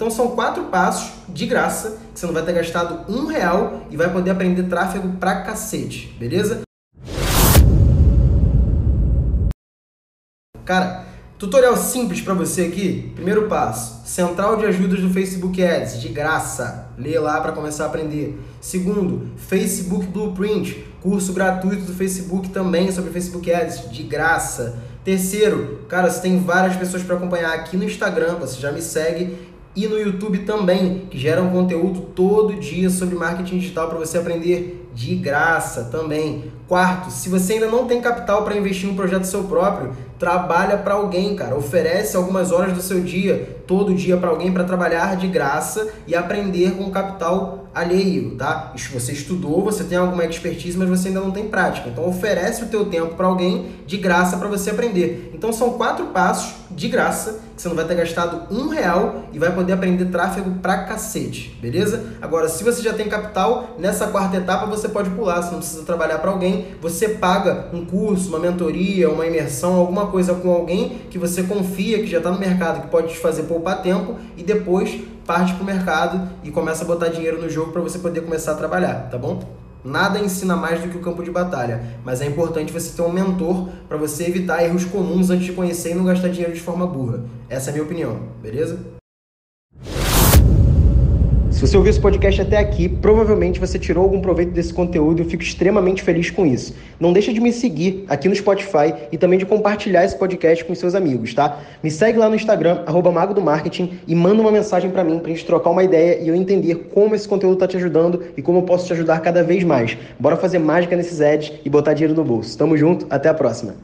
Então são quatro passos de graça que você não vai ter gastado um real e vai poder aprender tráfego pra cacete, beleza? Cara, tutorial simples para você aqui. Primeiro passo: Central de ajudas do Facebook Ads, de graça. Lê lá para começar a aprender. Segundo, Facebook Blueprint, curso gratuito do Facebook também sobre Facebook Ads, de graça. Terceiro, cara, você tem várias pessoas para acompanhar aqui no Instagram, você já me segue e no YouTube também, que geram conteúdo todo dia sobre marketing digital para você aprender de graça também. Quarto, se você ainda não tem capital para investir em um projeto seu próprio, trabalha para alguém, cara. Oferece algumas horas do seu dia, todo dia para alguém para trabalhar de graça e aprender com capital alheio, tá? Você estudou, você tem alguma expertise, mas você ainda não tem prática. Então oferece o teu tempo para alguém de graça para você aprender. Então são quatro passos de graça você não vai ter gastado um real e vai poder aprender tráfego pra cacete, beleza? Agora, se você já tem capital, nessa quarta etapa você pode pular, você não precisa trabalhar para alguém, você paga um curso, uma mentoria, uma imersão, alguma coisa com alguém que você confia, que já está no mercado, que pode te fazer poupar tempo e depois parte para o mercado e começa a botar dinheiro no jogo para você poder começar a trabalhar, tá bom? Nada ensina mais do que o campo de batalha, mas é importante você ter um mentor para você evitar erros comuns antes de conhecer e não gastar dinheiro de forma burra. Essa é a minha opinião, beleza? Se você ouviu esse podcast até aqui, provavelmente você tirou algum proveito desse conteúdo e eu fico extremamente feliz com isso. Não deixa de me seguir aqui no Spotify e também de compartilhar esse podcast com seus amigos, tá? Me segue lá no Instagram, arroba Mago do Marketing, e manda uma mensagem para mim pra gente trocar uma ideia e eu entender como esse conteúdo tá te ajudando e como eu posso te ajudar cada vez mais. Bora fazer mágica nesses ads e botar dinheiro no bolso. Tamo junto, até a próxima.